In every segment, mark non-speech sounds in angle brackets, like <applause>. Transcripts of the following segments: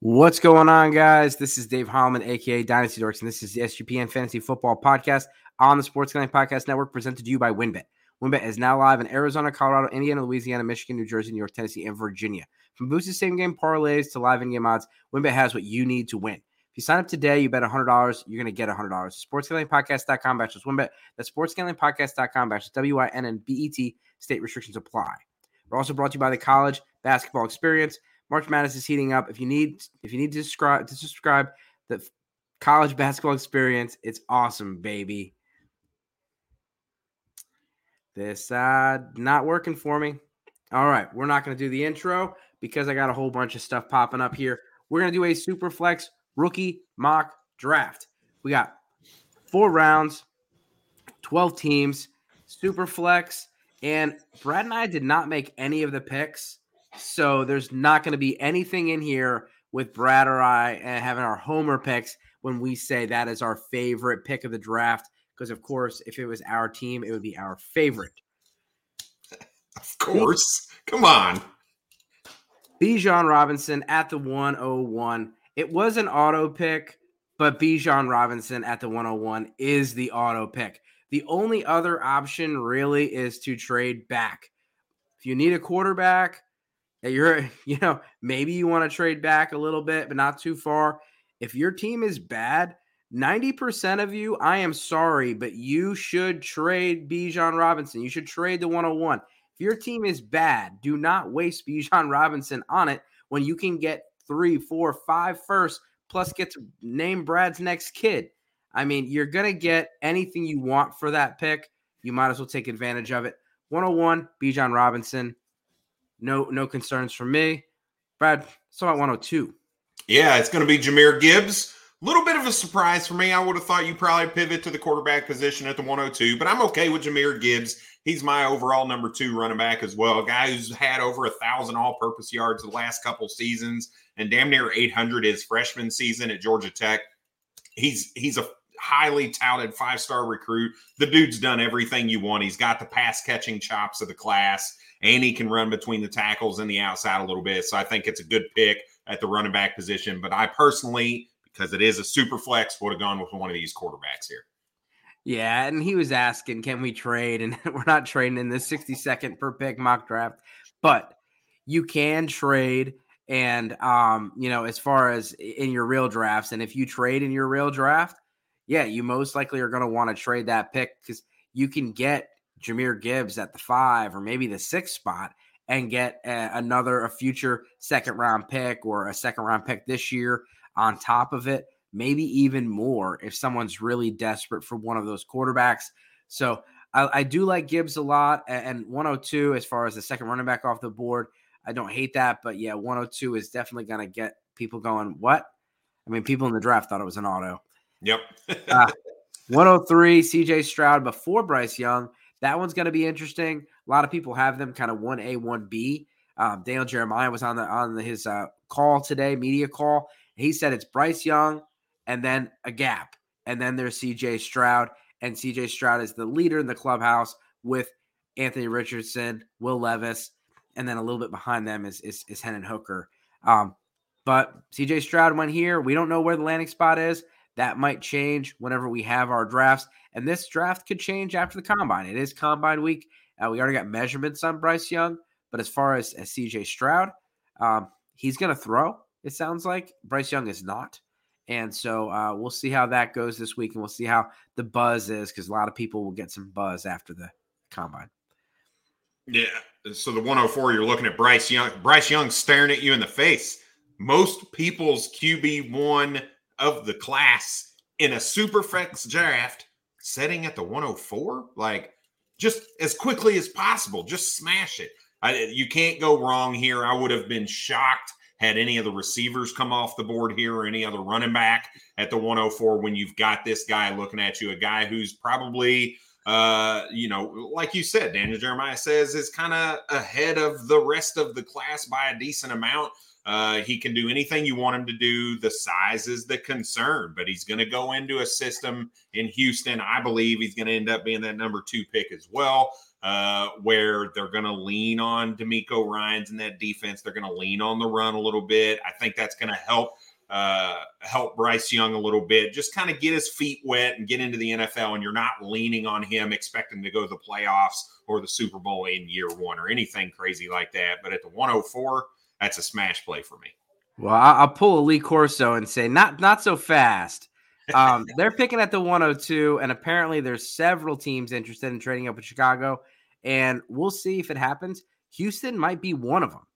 What's going on, guys? This is Dave Holloman, aka Dynasty Dorks, and this is the SGPN Fantasy Football Podcast on the Sports Gambling Podcast Network, presented to you by WynnBET. WynnBET is now live in Arizona, Colorado, Indiana, Louisiana, Michigan, New Jersey, New York, Tennessee, and Virginia. From boosted same game parlays to live in game odds, WynnBET has what you need to win. If you sign up today, you bet $100, you're going to get $100. SportsGamblingPodcast.com backslash WynnBET. That's SportsGamblingPodcast.com backslash W-Y-N-N-B-E-T. State restrictions apply. We're also brought to you by the College Basketball Experience. March Madness is heating up. If you need if you need to subscribe to subscribe the college <laughs> basketball experience, it's awesome, baby. This uh not working for me. All right, we're not going to do the intro because I got a whole bunch of stuff popping up here. We're going to do a super flex rookie mock draft. We got four rounds, 12 teams, super flex, and Brad and I did not make any of the picks. So there's not going to be anything in here with Brad or I and having our homer picks when we say that is our favorite pick of the draft. Because of course, if it was our team, it would be our favorite. <laughs> Of course. Come on. Bijan Robinson at the 101. It was an auto pick, but Bijan Robinson at the 101 is the auto pick. The only other option really is to trade back. If you need a quarterback, you're, <laughs> you know, maybe you want to trade back a little bit, but not too far. If your team is bad, 90% of you, I am sorry, but you should trade Bijan Robinson. You should trade the 101. If your team is bad, do not waste <laughs> Bijan Robinson on it when you can get three, four, five first, plus get to name Brad's next kid. I mean, you're going to get anything you want for that pick. You might as well take advantage of it. 101, Bijan Robinson. No, no concerns from me. Brad, so at 102. Yeah, it's going to be Jahmyr Gibbs. A little bit of a surprise for me. I would have thought you probably pivot to the quarterback position at the 102, but I'm okay with Jahmyr Gibbs. He's my overall number two running back as well. A guy who's had over a thousand all-purpose yards the last couple seasons and damn near 800 his freshman season at Georgia Tech. He's he's a highly touted five-star recruit. The dude's done everything you want. He's got the pass catching chops of the class, and he can run between the tackles and the outside a little bit. So I think it's a good pick at the running back position. But I personally, because it is a super flex, would have gone with one of these quarterbacks here. Yeah, and he was asking, can we trade? And <laughs> we're not trading in this 60 second per pick mock draft, but you can trade. And um, you know, as far as in your real drafts, and if you trade in your real draft, yeah, you most likely are going to want to trade that pick because you can get Jahmyr Gibbs at the five or maybe the sixth spot and get a, another a future second round pick or a second round pick this year on top of it maybe even more if someone's really desperate for one of those quarterbacks. So I, I, do like Gibbs a lot, and 102 as far as the second running back off the board. I don't hate that, but yeah, 102 is definitely going to get people going. What? I mean, people in the draft thought it was an auto. Yep. <laughs> uh, 103, CJ Stroud before Bryce Young. That one's going to be interesting. A lot of people have them kind of 1A, 1B. Um, Daniel Jeremiah was on the on the, his uh, call today, media call. He said it's Bryce Young, and then a gap. And then there's CJ Stroud. And CJ Stroud is the leader in the clubhouse with Anthony Richardson, Will Levis, and then a little bit behind them is is, is Hendon Hooker. Um, but CJ Stroud went here. We don't know where the landing spot is. That might change whenever we have our drafts. And this draft could change after the combine. It is combine week. Uh, we already got measurements on Bryce Young. But as far as, as CJ Stroud, um, he's going to throw, it sounds like. Bryce Young is not. And so uh, we'll see how that goes this week, and we'll see how the buzz is because a lot of people will get some buzz after the combine. Yeah. So the 104, you're looking at Bryce Young. Bryce Young staring at you in the face. Most people's QB one of the class in a super flex draft setting at the 104, like just as quickly as possible, just smash it. I, you can't go wrong here. I would have been shocked had any of the receivers come off the board here or any other running back at the 104 when you've got this guy looking at you, a guy who's probably uh, you know, like you said, Daniel Jeremiah says is kind of ahead of the rest of the class by a decent amount. Uh, he can do anything you want him to do. The size is the concern, but he's going to go into a system in Houston. I believe he's going to end up being that number two pick as well, uh, where they're going to lean on DeMeco Ryans in that defense. They're going to lean on the run a little bit. I think that's going to help uh, help Bryce Young a little bit, just kind of get his feet wet and get into the NFL. And you're not leaning on him expecting to go to the playoffs or the Super Bowl in year one or anything crazy like that. But at the 104, that's a smash play for me. Well, I'll pull a Lee Corso and say not not so fast. Um, <laughs> they're picking at the 102, and apparently there's several teams interested in trading up with Chicago, and we'll see if it happens. Houston might be one of them.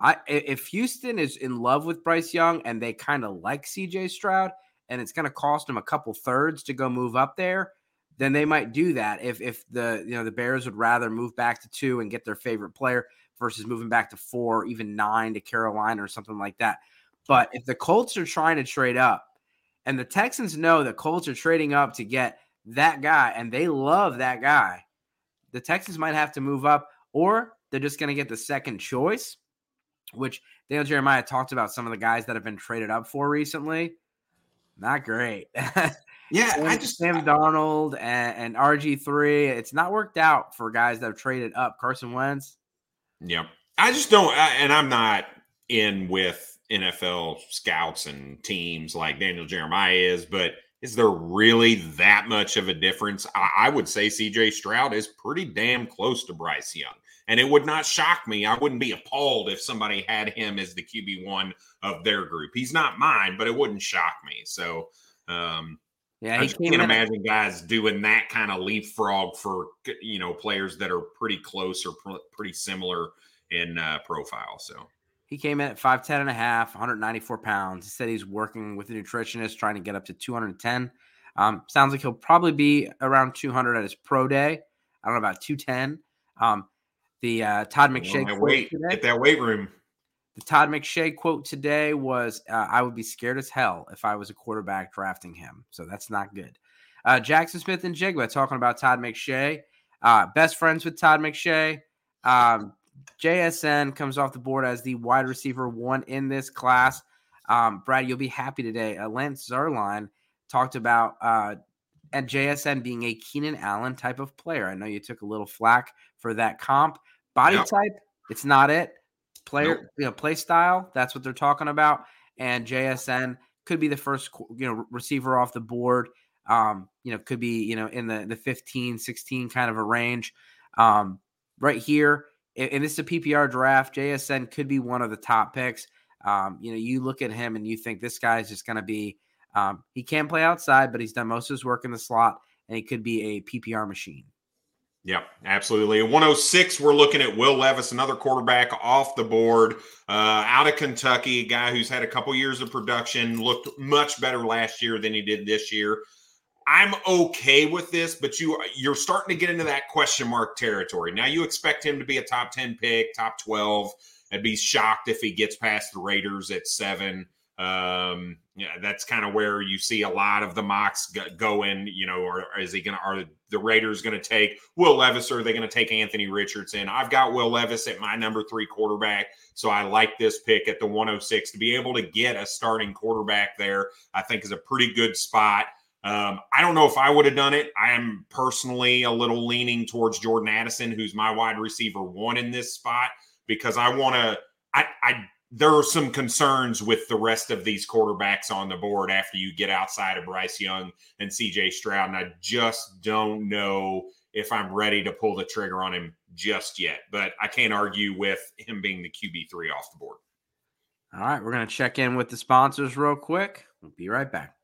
I if Houston is in love with Bryce Young and they kind of like CJ Stroud and it's going to cost them a couple thirds to go move up there, then they might do that. If if the you know the Bears would rather move back to 2 and get their favorite player versus moving back to 4 even 9 to Carolina or something like that. But if the Colts are trying to trade up and the Texans know that Colts are trading up to get that guy and they love that guy, the Texans might have to move up or they're just going to get the second choice which Daniel Jeremiah talked about some of the guys that have been traded up for recently. Not great. <laughs> Yeah, Sam, I just Sam Darnold and, and RG three. It's not worked out for guys that have traded up. Carson Wentz. Yeah, I just don't, and I'm not in with NFL scouts and teams like Daniel Jeremiah is, but is there really that much of a difference? I, I would say CJ Stroud is pretty damn close to Bryce Young. And it would not shock me. I wouldn't be appalled if somebody had him as the QB1 of their group. He's not mine, but it wouldn't shock me. So, um, yeah, I can't imagine guys doing that kind of leapfrog for you know players that are pretty close or pr- pretty similar in uh, profile. So he came in at 5'10 and a half, 194 pounds. He said he's working with a nutritionist trying to get up to 210. Um, sounds like he'll probably be around 200 at his pro day. I don't know about 210. Um, the uh, Todd McShay get that weight room. The Todd McShay quote today was, uh, "I would be scared as hell if I was a quarterback drafting him." So that's not good. Uh, Jaxon Smith-Njigba talking about Todd McShay, uh, best friends with Todd McShay. Um, JSN comes off the board as the wide receiver one in this class. Um, Brad, you'll be happy today. Uh, Lance Zierlein talked about uh, and JSN being a Keenan Allen type of player. I know you took a little flack for that comp. Body yep. type, it's not it. Player, nope. you know, play style, that's what they're talking about. And JSN could be the first, you know, receiver off the board. Um, you know, could be, you know, in the the 15, 16 kind of a range. Um, right here, and this is a PPR draft. JSN could be one of the top picks. Um, you know, you look at him and you think this guy is just going to be. Um, he can play outside, but he's done most of his work in the slot, and he could be a PPR machine. Yep, absolutely. At 106, we're looking at Will Levis, another quarterback off the board, uh, out of Kentucky, a guy who's had a couple years of production, looked much better last year than he did this year. I'm okay with this, but you you're starting to get into that question mark territory. Now you expect him to be a top 10 pick, top 12. I'd be shocked if he gets past the Raiders at seven. Um, yeah, that's kind of where you see a lot of the mocks going. You know, or, or is he going to? Are the Raiders going to take Will Levis, or are they going to take Anthony Richardson? I've got Will Levis at my number three quarterback, so I like this pick at the 106 to be able to get a starting quarterback there. I think is a pretty good spot. Um, I don't know if I would have done it. I am personally a little leaning towards Jordan Addison, who's my wide receiver one in this spot, because I want to. I, I there are some concerns with the rest of these quarterbacks on the board after you get outside of Bryce Young and CJ Stroud. And I just don't know if I'm ready to pull the trigger on him just yet. But I can't argue with him being the QB3 off the board. All right. We're going to check in with the sponsors real quick. We'll be right back.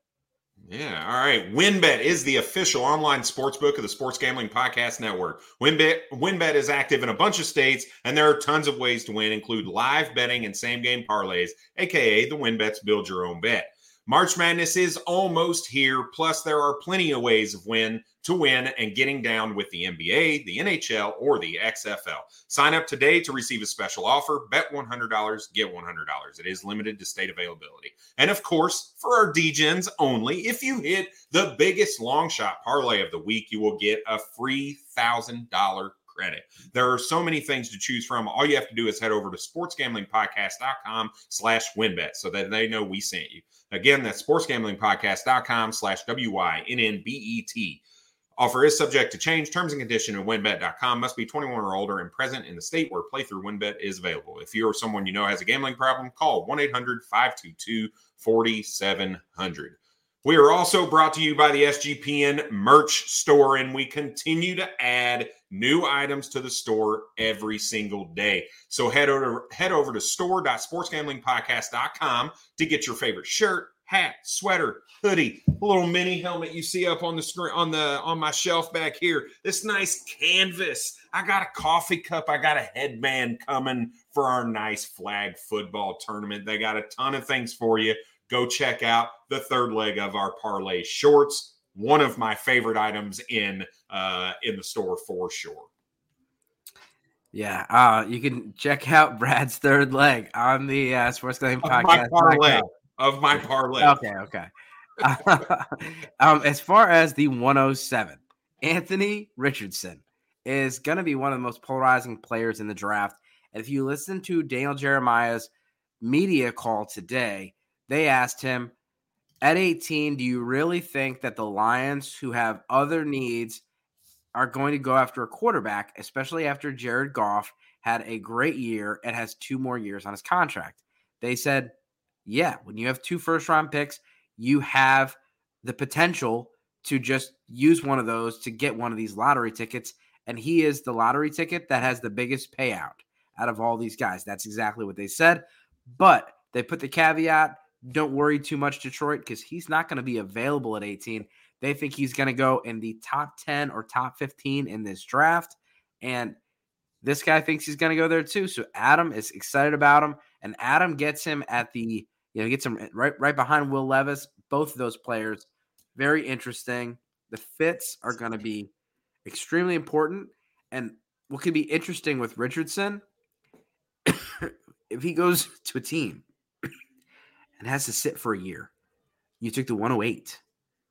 Yeah. All right. WynnBET is the official online sports book of the Sports Gambling Podcast Network. WynnBET, WynnBET is active in a bunch of states, and there are tons of ways to win, include live betting and same game parlays, aka the WynnBETs Build Your Own Bet. March Madness is almost here. Plus, there are plenty of ways of win to win and getting down with the NBA, the NHL, or the XFL. Sign up today to receive a special offer. Bet $100, get $100. It is limited to state availability. And of course, for our DGens only, if you hit the biggest long shot parlay of the week, you will get a free $1,000 credit. There are so many things to choose from. All you have to do is head over to sportsgamblingpodcast.com slash WynnBET so that they know we sent you. Again, that's sportsgamblingpodcast.com slash W-Y-N-N-B-E-T. Offer is subject to change. Terms and conditions at wynnbet.com must be 21 or older and present in the state where playthrough WynnBET is available. If you or someone you know has a gambling problem, call 1 800 522 4700. We are also brought to you by the SGPN merch store, and we continue to add new items to the store every single day. So head over head over to store.sportsgamblingpodcast.com to get your favorite shirt, hat, sweater, hoodie, little mini helmet you see up on the screen on the on my shelf back here. This nice canvas. I got a coffee cup. I got a headband coming for our nice flag football tournament. They got a ton of things for you go check out the third leg of our parlay shorts. One of my favorite items in uh, in the store for sure. Yeah, uh, you can check out <laughs> Brad's third leg on the uh, Sports Gambling Podcast. Parlay, of my parlay. Okay, okay. <laughs> um, as far as the 107, Anthony Richardson is going to be one of the most polarizing players in the draft. And if you listen to Daniel Jeremiah's media call today, they asked him at 18, do you really think that the Lions, who have other needs, are going to go after a quarterback, especially after Jared Goff had a great year and has two more years on his contract? They said, yeah, when you have two first round picks, you have the potential to just use one of those to get one of these lottery tickets. And he is the lottery ticket that has the biggest payout out of all these guys. That's exactly what they said. But they put the caveat don't worry too much, Detroit, because he's not going to be available at 18. They think he's going to go in the top 10 or top 15 in this draft. And this guy thinks he's going to go there too. So Adam is excited about him. And Adam gets him at the, you know, gets him right, right behind Will Levis. Both of those players, very interesting. The fits are going to be extremely important. And what could be interesting with Richardson, <coughs> if he goes to a team and has to sit for a year. You took the 108.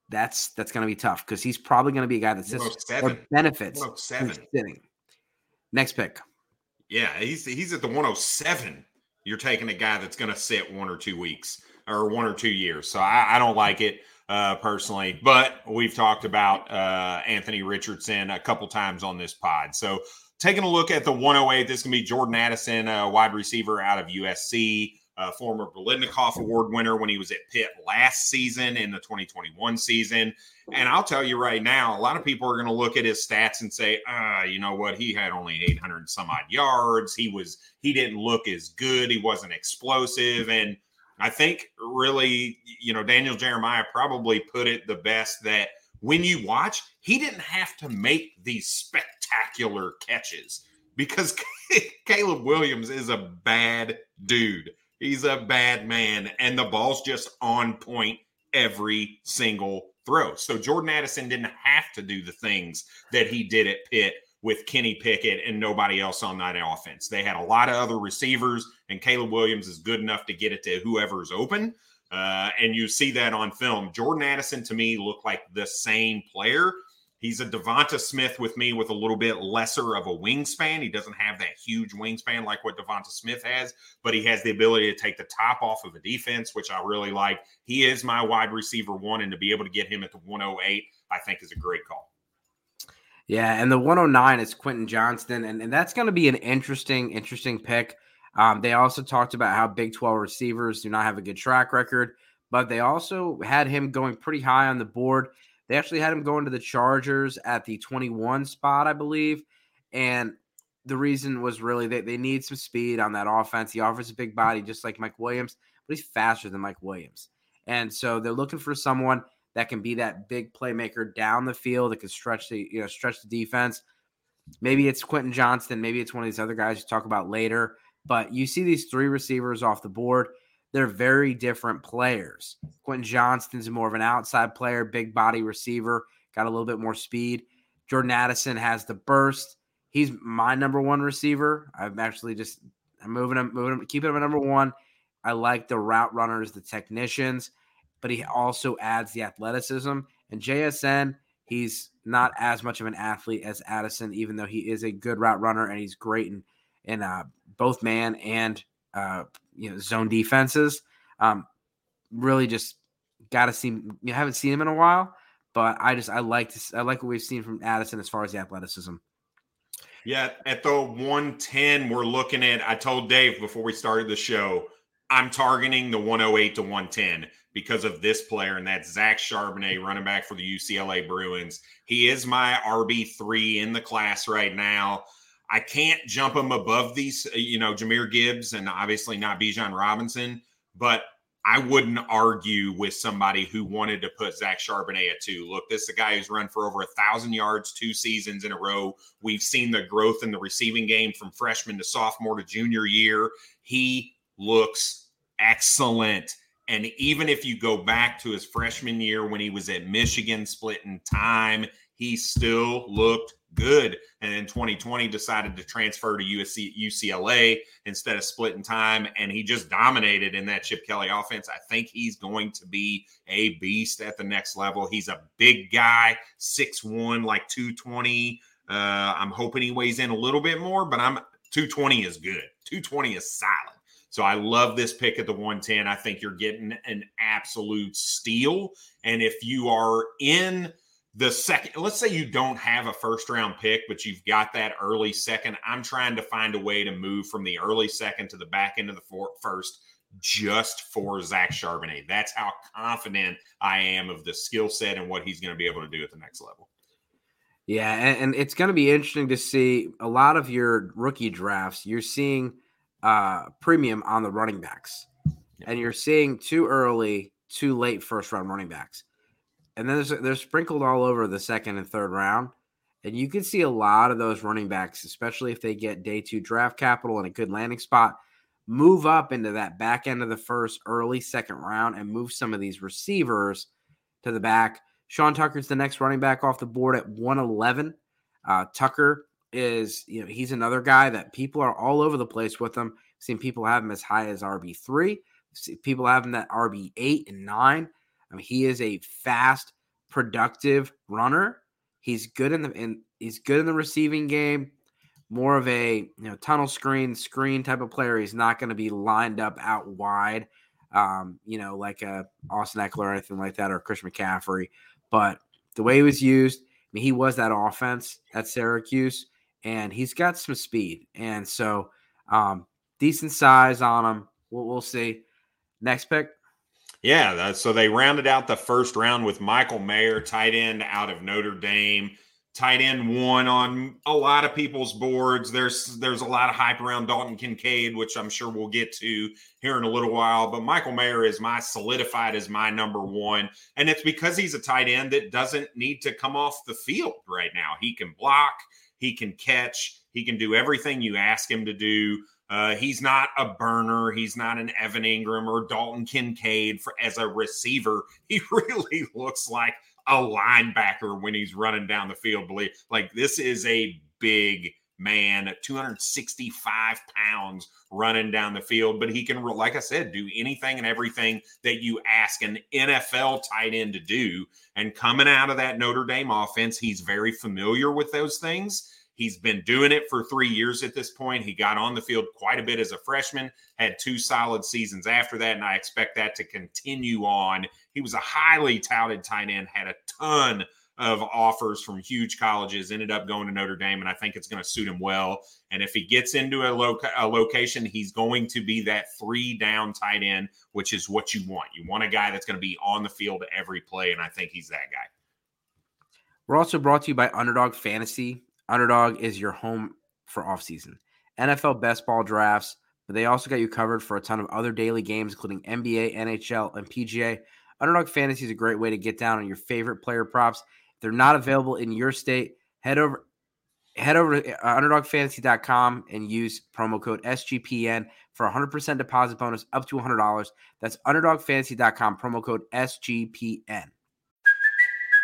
That's that's going to be tough because he's probably going to be a guy that sits or benefits sitting. Next pick. Yeah, he's he's at the 107. You're taking a guy that's going to sit one or two weeks or one or two years. So I, I don't like it uh, personally. But we've talked about uh, Anthony Richardson a couple times on this pod. So taking a look at the 108, this can be Jordan Addison, a wide receiver out of USC former Biletnikoff Award winner when he was at Pitt last season in the 2021 season. And I'll tell you right now, a lot of people are going to look at his stats and say, uh, you know what? He had only 800 some odd yards. He was, he didn't look as good. He wasn't explosive. And I think really, you know, Daniel Jeremiah probably put it the best that when you watch, he didn't have to make these spectacular catches because <laughs> Caleb Williams is a bad dude. He's a bad man, and the ball's just on point every single throw. So Jordan Addison didn't have to do the things that he did at Pitt with Kenny Pickett and nobody else on that offense. They had a lot of other receivers, and Caleb Williams is good enough to get it to whoever's open. Uh, and you see that on film. Jordan Addison to me looked like the same player He's a Devonta Smith with me with a little bit lesser of a wingspan. He doesn't have that huge wingspan like what Devonta Smith has, but he has the ability to take the top off of a defense, which I really like. He is my wide receiver one, and to be able to get him at the 108, I think is a great call. Yeah, and the 109 is Quentin Johnston, and, and that's going to be an interesting, interesting pick. Um, they also talked about how Big 12 receivers do not have a good track record, but they also had him going pretty high on the board. They actually had him going to the Chargers at the 21 spot, I believe. And the reason was really they, they need some speed on that offense. He offers a big body just like Mike Williams, but he's faster than Mike Williams. And so they're looking for someone that can be that big playmaker down the field that can stretch the you know stretch the defense. Maybe it's Quentin Johnston, maybe it's one of these other guys you talk about later. But you see these three receivers off the board. They're very different players. Quentin Johnston's more of an outside player, big body receiver, got a little bit more speed. Jordan Addison has the burst. He's my number one receiver. I'm actually just I'm moving him, moving him, keeping him at number one. I like the route runners, the technicians, but he also adds the athleticism. And JSN, he's not as much of an athlete as Addison, even though he is a good route runner and he's great in in uh, both man and uh, you know zone defenses. Um, really, just got to see. You haven't seen him in a while, but I just I like to I like what we've seen from Addison as far as the athleticism. Yeah, at the 110, we're looking at. I told Dave before we started the show, I'm targeting the 108 to 110 because of this player, and that's Zach Charbonnet, running back for the UCLA Bruins. He is my RB3 in the class right now. I can't jump him above these, uh, you know, Jahmyr Gibbs and obviously not Bijan Robinson, but I wouldn't argue with somebody who wanted to put Zach Charbonnet at two. Look, this is a guy who's run for over a thousand yards two seasons in a row. We've seen the growth in the receiving game from freshman to sophomore to junior year. He looks excellent. And even if you go back to his freshman year when he was at Michigan splitting time, he still looked good. And in 2020, decided to transfer to USC, UCLA instead of splitting time. And he just dominated in that Chip Kelly offense. I think he's going to be a beast at the next level. He's a big guy, six one, like 220. Uh, I'm hoping he weighs in a little bit more, but I'm 220 is good. 220 is solid. So I love this pick at the 110. I think you're getting an absolute steal. And if you are in the second, let's say you don't have a first round pick, but you've got that early second. I'm trying to find a way to move from the early second to the back end of the first just for Zach Charbonnet. That's how confident I am of the skill set and what he's going to be able to do at the next level. Yeah, and, and it's going to be interesting to see a lot of your rookie drafts. You're seeing uh, premium on the running backs, and you're seeing too early, too late first round running backs and then there's they're sprinkled all over the second and third round. And you can see a lot of those running backs, especially if they get day two draft capital and a good landing spot, move up into that back end of the first, early second round, and move some of these receivers to the back. Sean Tucker's the next running back off the board at 111. Uh, Tucker is, you know, he's another guy that people are all over the place with him. I've seen people have him as high as RB3. People have him at RB8 and 9. I mean, he is a fast, productive runner. He's good in the in, he's good in the receiving game. More of a you know tunnel screen screen type of player. He's not going to be lined up out wide, um, you know, like a Austin Ekeler or anything like that, or Chris McCaffrey. But the way he was used, I mean, he was that offense at Syracuse, and he's got some speed, and so um, decent size on him. We'll, we'll see. Next pick. Yeah, so they rounded out the first round with Michael Mayer, tight end out of Notre Dame. Tight end one on a lot of people's boards. There's there's a lot of hype around Dalton Kincaid, which I'm sure we'll get to here in a little while. But Michael Mayer is my solidified as my number one, and it's because he's a tight end that doesn't need to come off the field right now. He can block, he can catch, he can do everything you ask him to do. Uh, he's not a burner. He's not an Evan Engram or Dalton Kincaid for as a receiver. <laughs> He really looks like a linebacker when he's running down the field. Believe like this is a big man, 265 pounds running down the field, but he can, like I said, do anything and everything that you ask an NFL tight end to do. And coming out of that Notre Dame offense, he's very familiar with those things. He's been doing it for three years at this point. He got on the field quite a bit as a freshman, had two solid seasons after that, and I expect that to continue on. He was a highly touted tight end, had a ton of offers from huge colleges, ended up going to Notre Dame, and I think it's going to suit him well. And if he gets into a, a location, he's going to be that three down tight end, which is what you want. You want a guy that's going to be on the field every play, and I think he's that guy. We're also brought to you by Underdog Fantasy. Underdog is your home for offseason. NFL best ball drafts, but they also got you covered for a ton of other daily games, including NBA, NHL, and PGA. Underdog Fantasy is a great way to get down on your favorite player props. If they're not available in your state, head over head over to uh, underdogfantasy.com and use promo code SGPN for 100% deposit bonus up to $100. That's underdogfantasy.com, promo code SGPN.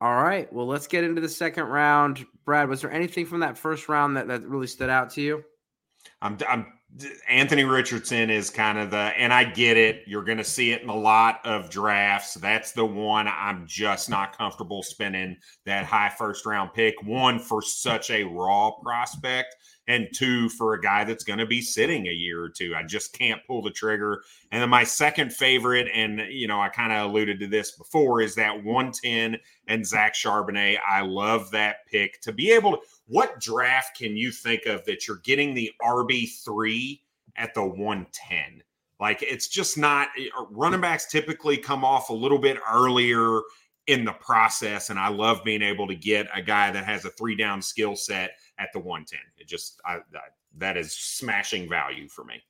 All right. Well, let's get into the second round. Brad, was there anything from that first round that, that really stood out to you? I'm, I'm Anthony Richardson is kind of the, and I get it. You're going to see it in a lot of drafts. That's the one I'm just not comfortable spending that high first round pick. One for such a raw prospect, and two for a guy that's going to be sitting a year or two. I just can't pull the trigger. And then my second favorite, and you know, I kind of alluded to this before, is that 110 and Zach Charbonnet. I love that pick to be able to. What draft can you think of that you're getting the RB3 at the 110? Like it's just not eh, running backs typically come off a little bit earlier in the process. And I love being able to get a guy that has a three down skill set at the 110. It just, I, I, that is smashing value for me.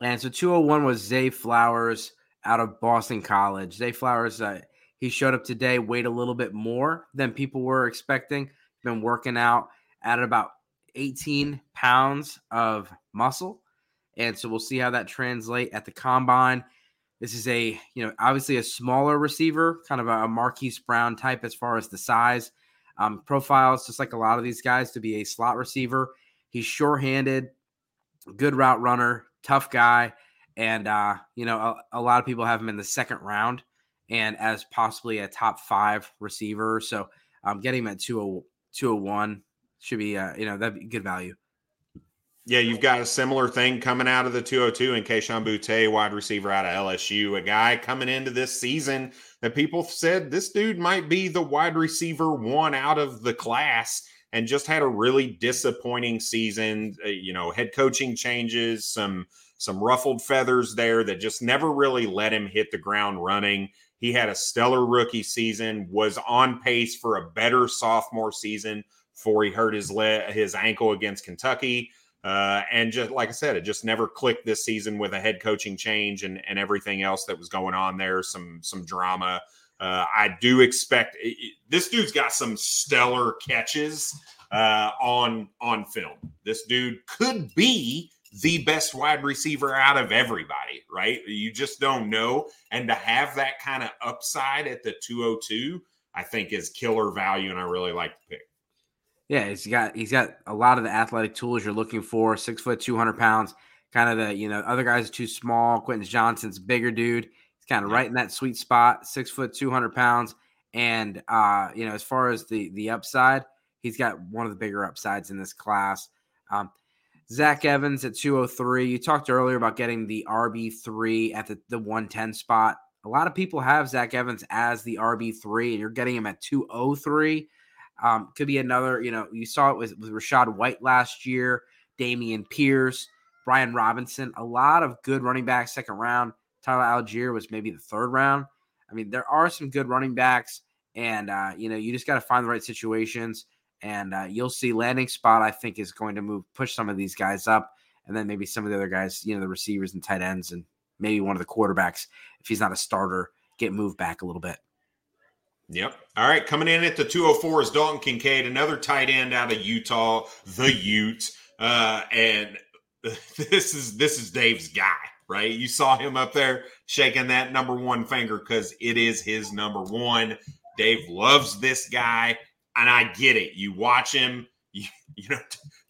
And so 201 was Zay Flowers out of Boston College. Zay Flowers, uh, he showed up today, weighed a little bit more than people were expecting. Been working out, added about 18 pounds of muscle. And so we'll see how that translate at the combine. This is a, you know, obviously a smaller receiver, kind of a Marquise Brown type as far as the size. Um, profiles, just like a lot of these guys, to be a slot receiver. He's sure-handed, good route runner, tough guy, and uh, you know a, a, lot of people have him in the second round and as possibly a top five receiver. So um, getting him at 201 should be uh, you know that'd be good value. Yeah, you've got a similar thing coming out of the 202 in Kayshon Boutte, wide receiver out of LSU, a guy coming into this season that people said this dude might be the wide receiver one out of the class and just had a really disappointing season. Uh, you know, head coaching changes, some some ruffled feathers there that just never really let him hit the ground running. He had a stellar rookie season, was on pace for a better sophomore season before he hurt his le- his ankle against Kentucky. Uh, and just like I said, it just never clicked this season with a head coaching change and, and everything else that was going on there. Some some drama. Uh, I do expect this dude's got some stellar catches uh, on on film. This dude could be the best wide receiver out of everybody, right? You just don't know. And to have that kind of upside at the 202, I think is killer value, and I really like the pick. Yeah, he's got he's got a lot of the athletic tools you're looking for. Six foot, two hundred pounds. Kind of the you know other guys are too small. Quentin Johnston's bigger dude. He's kind of right in that sweet spot. Six foot, two hundred pounds. And uh, you know, as far as the the upside, he's got one of the bigger upsides in this class. Um, Zach Evans at 203. You talked earlier about getting the RB3 at the, the 110 spot. A lot of people have Zach Evans as the RB3, and you're getting him at 203. Um, could be another, you know, you saw it with, with Rachaad White last year, Dameon Pierce, Brian Robinson, a lot of good running backs second round. Tyler Allgeier was maybe the third round. I mean, there are some good running backs, and uh, you know, you just got to find the right situations, and uh, you'll see landing spot. I think is going to move, push some of these guys up, and then maybe some of the other guys, you know, the receivers and tight ends, and maybe one of the quarterbacks, if he's not a starter, get moved back a little bit. Yep. All right. Coming in at the 204 is Dalton Kincaid, another tight end out of Utah, the Ute. Uh, and <laughs> this is this is Dave's guy, right? You saw him up there shaking that number one finger because it is his number one. Dave loves this guy. and I get it. You watch him, <laughs> you, you know,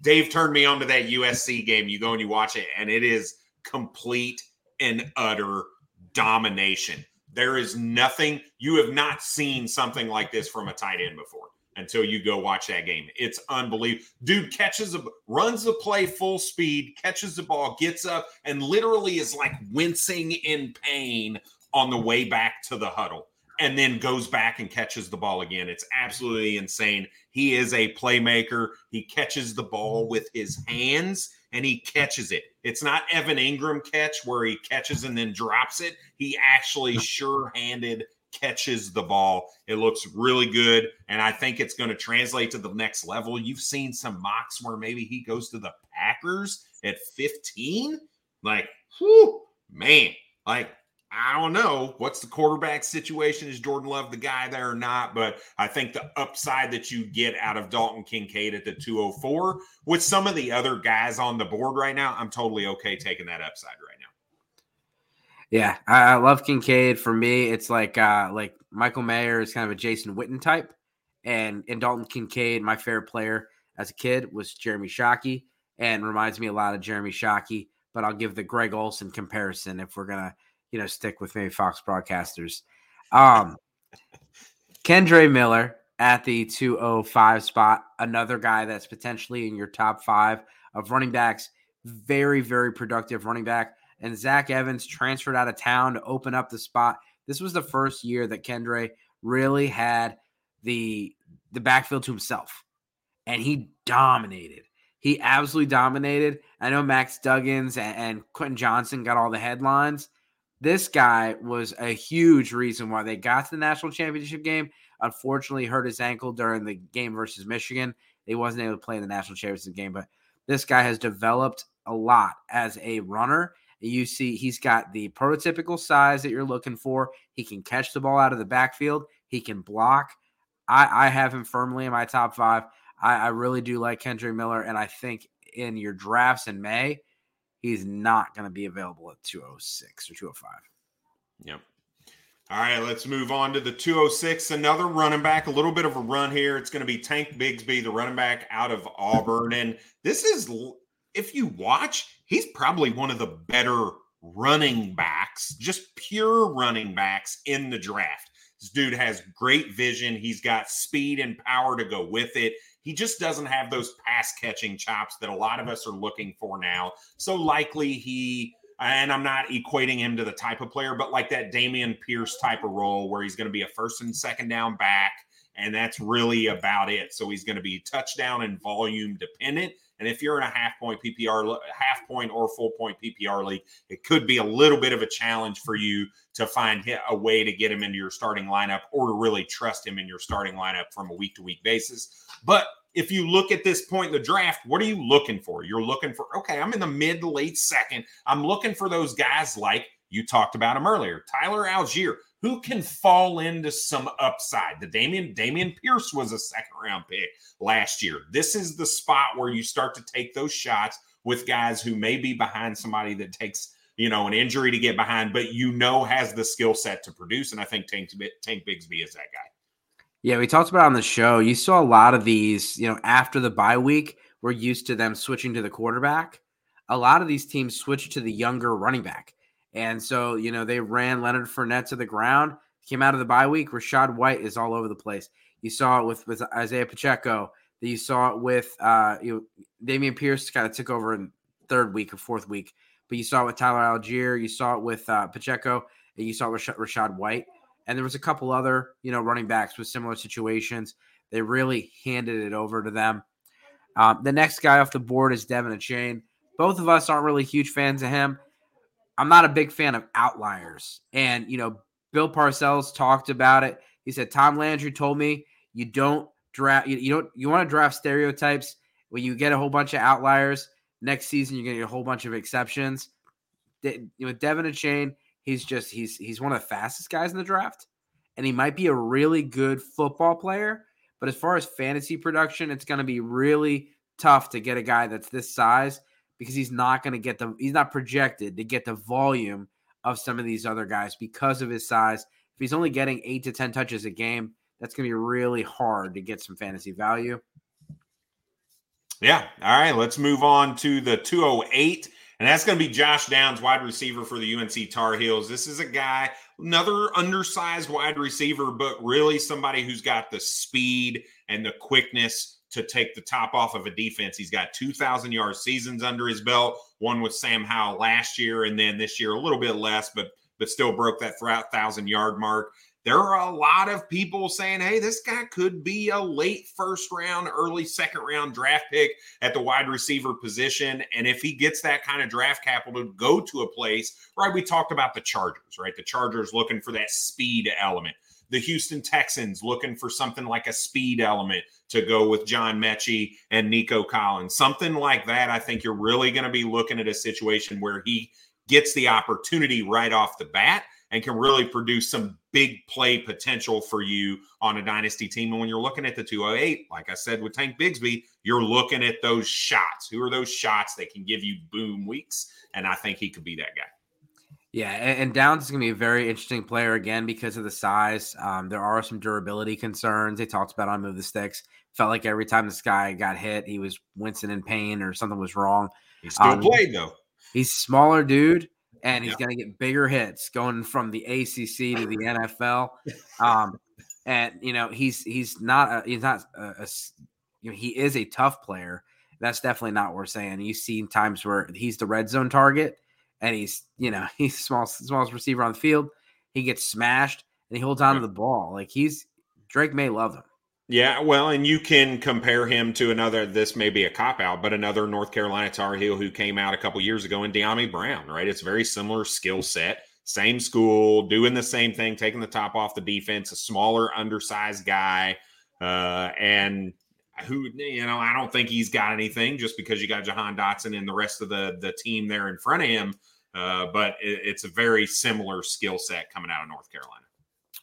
Dave turned me on to that USC game. You go and you watch it, and it is complete and utter domination. There is nothing you have not seen something like this from a tight end before until you go watch that game. It's unbelievable. Dude catches a runs the play full speed, catches the ball, gets up, and literally is like wincing in pain on the way back to the huddle and then goes back and catches the ball again. It's absolutely insane. He is a playmaker. He catches the ball with his hands and he catches it. It's not Evan Engram catch where he catches and then drops it. He actually sure-handed catches the ball. It looks really good and I think it's going to translate to the next level. You've seen some mocks where maybe he goes to the Packers at 15. Like, whew, man, like I don't know what's the quarterback situation. Is Jordan Love the guy there or not? But I think the upside that you get out of Dalton Kincaid at the 204 with some of the other guys on the board right now, I'm totally okay taking that upside right now. Yeah, I, love Kincaid. For me, it's like uh like Michael Mayer is kind of a Jason Witten type, and and Dalton Kincaid, my favorite player as a kid was Jeremy Shockey, and reminds me a lot of Jeremy Shockey. But I'll give the Greg Olsen comparison if we're gonna you know, stick with maybe Fox broadcasters. Um, Kendre Miller at the 205 spot, another guy that's potentially in your top five of running backs. Very, very productive running back. And Zach Evans transferred out of town to open up the spot. This was the first year that Kendre really had the the backfield to himself, and he dominated. He absolutely dominated. I know Max Duggins and, and Quentin Johnston got all the headlines, this guy was a huge reason why they got to the national championship game. Unfortunately, hurt his ankle during the game versus Michigan. He wasn't able to play in the national championship game, but this guy has developed a lot as a runner. You see, he's got the prototypical size that you're looking for. He can catch the ball out of the backfield. He can block. I, I have him firmly in my top five. I, I really do like Kendre Miller, and I think in your drafts in May, he's not going to be available at 206 or 205. Yep. All right, let's move on to the 206. Another running back, a little bit of a run here. It's going to be Tank Bigsby, the running back out of Auburn. And this is, if you watch, he's probably one of the better running backs, just pure running backs in the draft. This dude has great vision. He's got speed and power to go with it. He just doesn't have those pass catching chops that a lot of us are looking for now. So likely he and I'm not equating him to the type of player, but like that Dameon Pierce type of role where he's going to be a first and second down back. And that's really about it. So he's going to be touchdown and volume dependent. And if you're in a half point PPR, half point or full point PPR league, it could be a little bit of a challenge for you to find a way to get him into your starting lineup or to really trust him in your starting lineup from a week to week basis. But if you look at this point in the draft, what are you looking for? You're looking for, okay, I'm in the mid to late second. I'm looking for those guys like you talked about him earlier, Tyler Allgeier, who can fall into some upside. The Dameon Dameon Pierce was a second round pick last year. This is the spot where you start to take those shots with guys who may be behind somebody that takes you know an injury to get behind, but you know has the skill set to produce. And I think Tank Tank Bigsby is that guy. Yeah, we talked about on the show. You saw a lot of these, you know, after the bye week, we're used to them switching to the quarterback. A lot of these teams switched to the younger running back. And so, you know, they ran Leonard Fournette to the ground, came out of the bye week. Rachaad White is all over the place. You saw it with, with Isaiah Pacheco. You saw it with uh, you Dameon Pierce kind of took over in third week or fourth week. But you saw it with Tyler Allgeier. You saw it with uh, Pacheco. And you saw it with Rachaad White and there was a couple other you know running backs with similar situations. They really handed it over to them. Um, the next guy off the board is De'Von Achane. Both of us aren't really huge fans of him. I'm not a big fan of outliers, and you know Bill Parcells talked about it. He said Tom Landry told me you don't draft you, you don't you want to draft stereotypes when you get a whole bunch of outliers. Next season, you're going to get a whole bunch of exceptions. De- with De'Von Achane, He's just he's he's one of the fastest guys in the draft, and he might be a really good football player. But as far as fantasy production, it's going to be really tough to get a guy that's this size because he's not going to get the he's not projected to get the volume of some of these other guys because of his size. If he's only getting eight to ten touches a game, that's going to be really hard to get some fantasy value. Yeah. All right. Let's move on to the 208. And that's going to be Josh Downs, wide receiver for the UNC Tar Heels. This is a guy, another undersized wide receiver, but really somebody who's got the speed and the quickness to take the top off of a defense. He's got 2,000 yard seasons under his belt, one with Sam Howell last year, and then this year a little bit less, but but still broke that 1,000 yard mark there are a lot of people saying, hey, this guy could be a late first round, early second round draft pick at the wide receiver position. And if he gets that kind of draft capital to go to a place, right? We talked about the Chargers, right? The Chargers looking for that speed element. The Houston Texans looking for something like a speed element to go with John Metchie and Nico Collins. Something like that. I think you're really going to be looking at a situation where he gets the opportunity right off the bat and can really produce some big play potential for you on a dynasty team. And when you're looking at the 208, like I said with Tank Bigsby, you're looking at those shots. Who are those shots that can give you boom weeks? And I think he could be that guy. Yeah, and, Downs is going to be a very interesting player again because of the size. Um, there are some durability concerns. They talked about on Move the Sticks. Felt like every time this guy got hit, he was wincing in pain or something was wrong. He still um, played though. He's smaller dude, and he's yeah. going to get bigger hits going from the ACC to the <laughs> NFL. Um, and you know he's he's not a, he's not a, a, you know he is a tough player. That's definitely not what we're saying. You've seen times where he's the red zone target, and he's you know <laughs> he's small smallest receiver on the field. He gets smashed and he holds on to the ball. Like he's Drake Maye love him. Yeah, well, and you can compare him to another. This may be a cop out, but another North Carolina Tar Heel who came out a couple years ago in Dyami Brown. Right, it's very similar skill set, same school, doing the same thing, taking the top off the defense. A smaller, undersized guy, uh, and who you know, I don't think he's got anything just because you got Jahan Dotson and the rest of the the team there in front of him. Uh, but it, it's a very similar skill set coming out of North Carolina.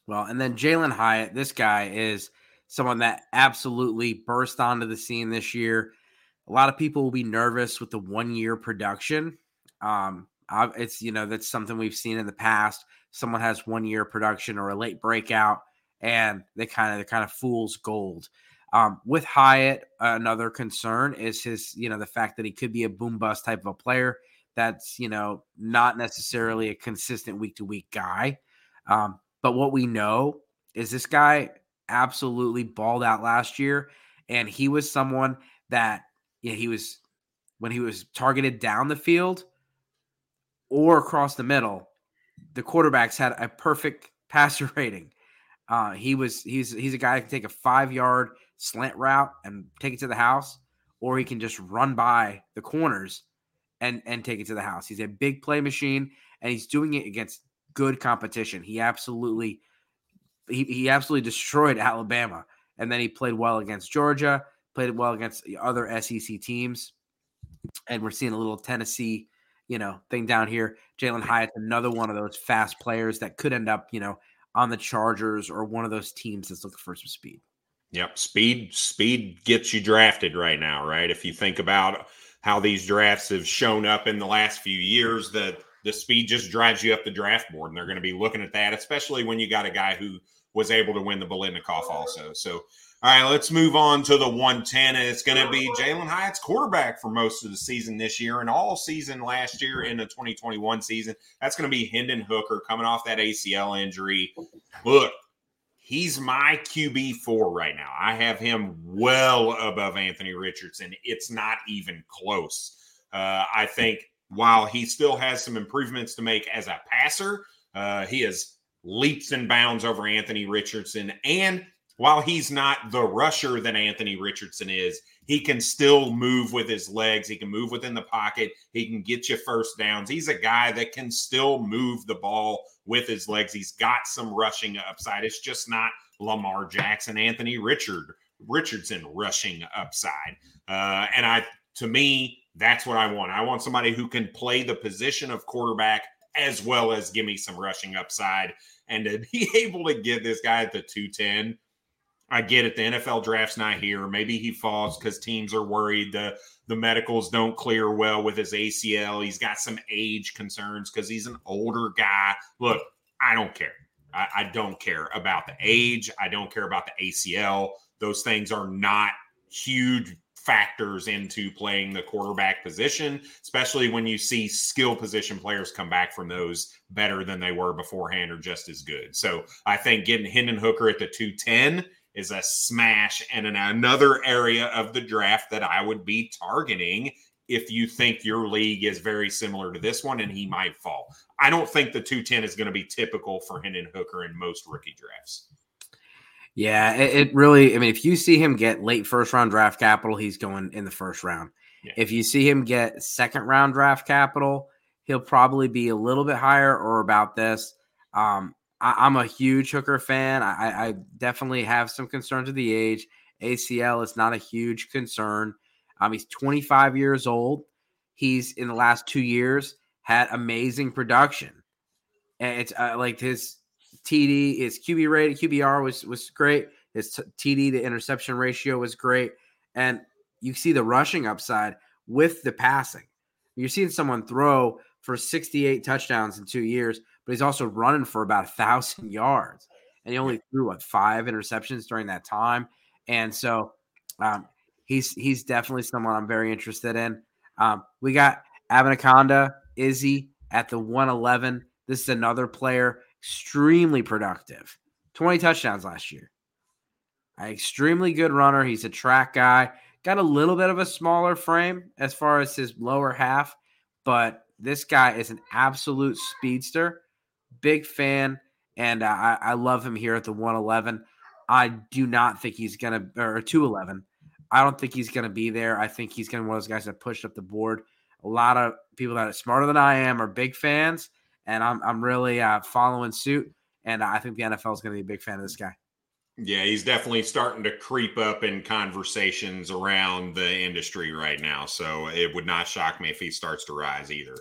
Well, and then Jalen Hyatt, this guy is someone that absolutely burst onto the scene this year. A lot of people will be nervous with the one year production. Um, it's you know that's something we've seen in the past. Someone has one year production or a late breakout, and they kind of they kind of fools gold. Um, with Hyatt, another concern is his you know the fact that he could be a boom bust type of a player. That's you know not necessarily a consistent week to week guy. Um, but what we know is this guy absolutely balled out last year. And he was someone that yeah, he was when he was targeted down the field or across the middle, the quarterbacks had a perfect <laughs> passer rating. Uh, he was he's he's a guy that can take a five yard slant route and take it to the house, or he can just run by the corners and and take it to the house. He's a big play machine, and he's doing it against good competition. He absolutely he, he absolutely destroyed <laughs> Alabama. And then he played well against Georgia, played well against the other SEC teams. And we're seeing a little Tennessee, you know, thing down here. Jalen Hyatt's another one of those fast players that could end up, you know, on the Chargers or one of those teams that's looking for some speed. Yep. Speed, speed gets you drafted right now, right? If you think about how these drafts have shown up in the last few years, that the speed just drives you up the draft board, and they're going to be looking at that, especially when you got a guy who was able to win the Biletnikoff also. So, all right, let's move on to the 110, and it's going to be Jalen Hyatt's quarterback for most of the season this year and all season last year in the 2021 season. That's going to be Hendon Hooker coming off that ACL injury. Look, he's my QB four right now. I have him well above Anthony Richardson. It's not even close. Uh, I think while he still has some improvements to make as a passer, uh, he is leaps and bounds over Anthony Richardson. And while he's not the rusher that Anthony Richardson is, he can still move with his legs. He can move within the pocket. He can get you first downs. He's a guy that can still move the ball with his legs. He's got some rushing upside. It's just not Lamar Jackson, Anthony Richard Richardson rushing upside. Uh, and I, to me, that's what I want. I want somebody who can play the position of quarterback as well as give me some rushing upside. And to be <laughs> able to get this guy at the 210, I get it. The NFL draft's not here. Maybe he falls because teams are worried the the medicals don't clear well with his ACL. He's got some age concerns because he's an older guy. Look, I don't care. I, I don't care about the age. I don't care about the ACL. Those things are not huge factors into playing the quarterback position, especially when you see skill position players come back from those better than they were beforehand or just as good. So I think getting Hendon Hooker at the 210 is a smash and in another area of the draft that I would be targeting if you think your league is very similar to this one and he might fall. I don't think the 210 is going to be typical for Hendon Hooker in most rookie drafts. Yeah, it, it, really. I mean, if you see him get late first round draft capital, he's going in the first round. Yeah. If you see him get second round draft capital, he'll probably be a little bit higher or about this. Um, I, am a huge Hooker fan. I, I, definitely have some concerns with the age. ACL is not a huge concern. Um, he's 25 years old. He's in the last two years had amazing production. And it's uh, like his TD, his QB rate, QBR was was great. His TD to interception ratio was great, and you see the rushing upside with the passing. You're seeing someone throw for 68 touchdowns in two years, but he's also running for about a thousand <laughs> yards, and he only threw what five interceptions during that time. And so, um, he's he's definitely someone I'm very interested in. Um, we got Abanikanda Izzy at the 111. This is another player extremely productive. 20 touchdowns last year. An extremely good runner. He's a track guy. Got a little bit of a smaller frame as far as his lower half, but this guy is an absolute speedster. Big fan, and I, I love him here at the 111. I do not think he's gonna or 211. I don't think he's gonna be there. I think he's gonna be one of those guys that pushed up the board. A lot of people that are smarter than I am are big fans and I'm I'm really uh, following suit. And I think the NFL is going to be a big fan of this guy. Yeah, he's definitely starting to creep up in conversations around the industry right now. So it would not shock me if he starts to rise either.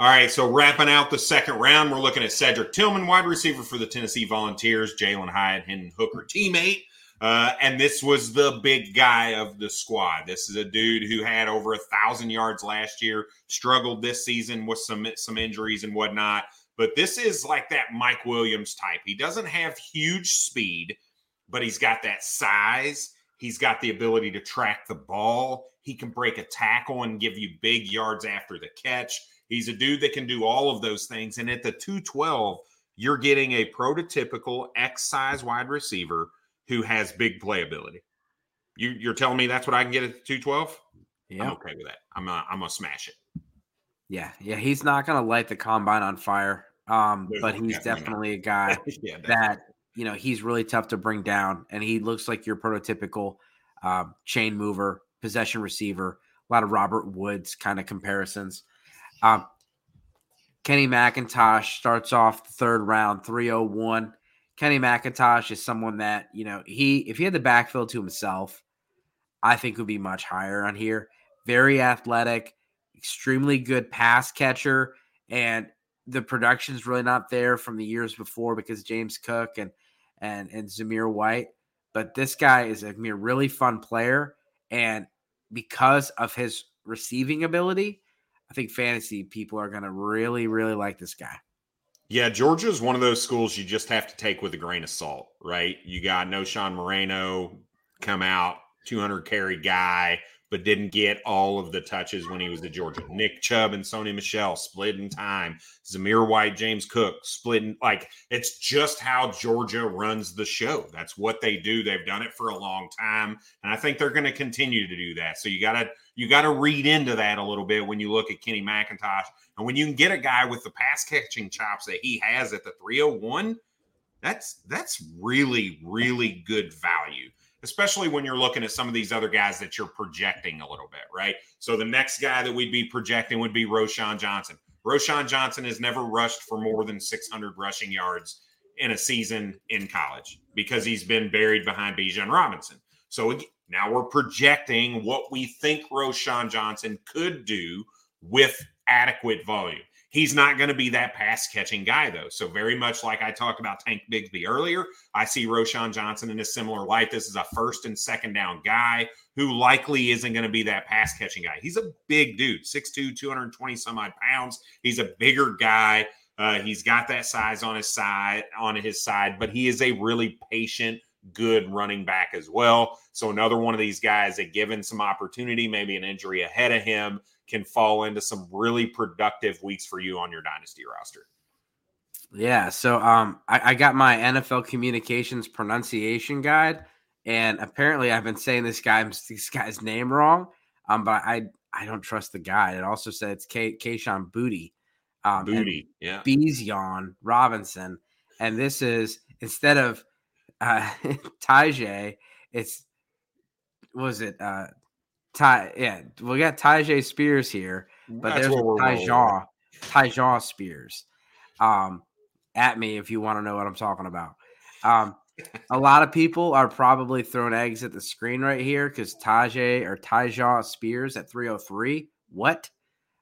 All right, so wrapping out the second round, we're looking at Cedric Tillman, wide receiver for the Tennessee Volunteers, Jalen Hyatt, Hendon Hooker teammate. Uh, and this was the big guy of the squad. This is a dude who had over a thousand yards last year, struggled this season with some some injuries and whatnot. But this is like that Mike Williams type. He doesn't have huge speed, but he's got that size. He's got the ability to track the ball. He can break a tackle and give you big yards after the catch. He's a dude that can do all of those things. And at the 212, you're getting a prototypical X size wide receiver who has big playability. You, you're telling me that's what I can get at the 212? Yeah. I'm okay with that. I'm gonna, I'm gonna smash it. Yeah, yeah, he's not gonna light the combine on fire. Um, no, but he's definitely, definitely a <laughs> guy yeah, that you know he's really tough to bring down, and he looks like your prototypical uh, chain mover, possession receiver. A lot of Robert Woods kind of comparisons. Um, Kenny McIntosh starts off the third round, 301. Kenny McIntosh is someone that, you know, he if he had the backfield to himself, I think would be much higher on here. Very athletic, extremely good pass catcher, and the production's really not there from the years before because James Cook and and and Zamir White. But this guy is a really fun player, and because of his receiving ability, I think fantasy people are going to really, really like this guy. Yeah, Georgia is one of those schools you just have to take with a grain of salt, right? You got Knowshon Moreno come out, 200 carry guy, but didn't get all of the touches when he was at Georgia. Nick Chubb and Sony Michel splitting time. Zamir White, James Cook splitting. Like, it's just how Georgia runs the show. That's what they do. They've done it for a long time. And I think they're going to continue to do that. So you got to you got to read into that a little bit when you look at Kenny McIntosh. And when you can get a guy with the pass catching chops that he has at the 301, that's that's really, really good value, especially when you're looking at some of these other guys that you're projecting a little bit, right? So the next guy that we'd be projecting would be Roschon Johnson. Roschon Johnson has never rushed for more than 600 rushing yards in a season in college because he's been buried behind Bijan Robinson. So now we're projecting what we think Roschon Johnson could do with adequate volume. He's not going to be that pass catching guy, though. So, very much like I talked about Tank Bigsby earlier, I see Roschon Johnson in a similar light. This is a first and second down guy who likely isn't going to be that pass catching guy. He's a big dude, 6'2, 220 some odd pounds. He's a bigger guy. Uh, he's got that size on his side, on his side, but he is a really patient, good running back as well. So another one of these guys that, given some opportunity, maybe an injury ahead of him, can fall into some really productive weeks for you on your dynasty roster. Yeah, so um, I, I got my NFL communications pronunciation guide, and apparently I've been saying this guy <laughs> this guy's name wrong. Um, but I I don't trust the guide. It also said it's K Kayshon Boutte. Um, Boutte, yeah. Bijan Robinson, and this is instead of uh, <laughs> Tyjae, it's was it uh Ty? Yeah, we got Tyjae Spears here, but That's there's Tyjae Tyjae Spears. Um, at me if you want to know what I'm talking about. Um, a <laughs> lot of people are probably throwing eggs at the screen right here because Tajay or Tyjae Spears at 303. What?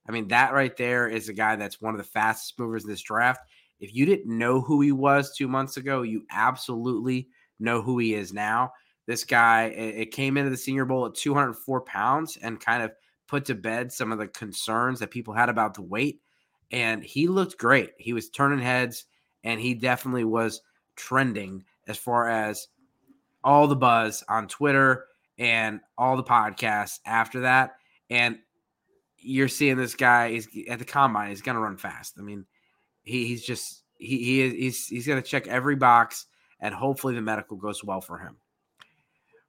I mean, that right there is a guy that's one of the fastest movers in this draft. If you didn't know who he was two months ago, you absolutely know who he is now. This guy, it came into the Senior Bowl at 204 pounds and kind of put to bed some of the concerns that people had about the weight. And he looked great. He was turning heads and he definitely was trending as far as all the buzz on Twitter and all the podcasts after that. And you're seeing this guy he's at the combine, he's gonna run fast. I mean, he, he's just he, he is he's he's gonna check every box and hopefully the medical goes well for him.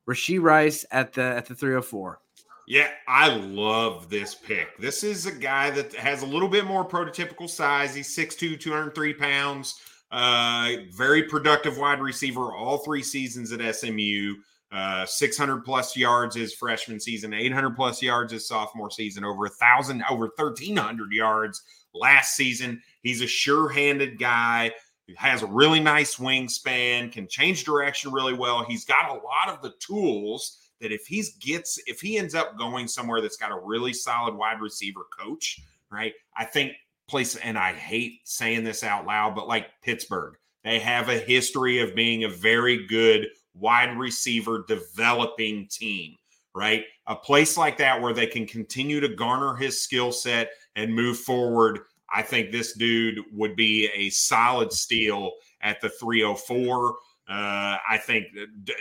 Rashee Rice at the at the 304. Yeah, I love this pick. This is a guy that has a little bit more prototypical size. He's 6'2, 203 pounds. Uh, very productive wide receiver all three seasons at SMU. Uh, 600 plus yards his freshman season, 800 plus yards his sophomore season, over a thousand, over 1300 yards last season. He's a sure-handed guy. Has a really nice wingspan, can change direction really well. He's got a lot of the tools that if he gets, if he ends up going somewhere that's got a really solid wide receiver coach, right? I think place, and I hate saying this out loud, but like Pittsburgh, they have a history of being a very good wide receiver developing team, right? A place like that where they can continue to garner his skill set and move forward. I think this dude would be a solid steal at the 304. Uh, I think,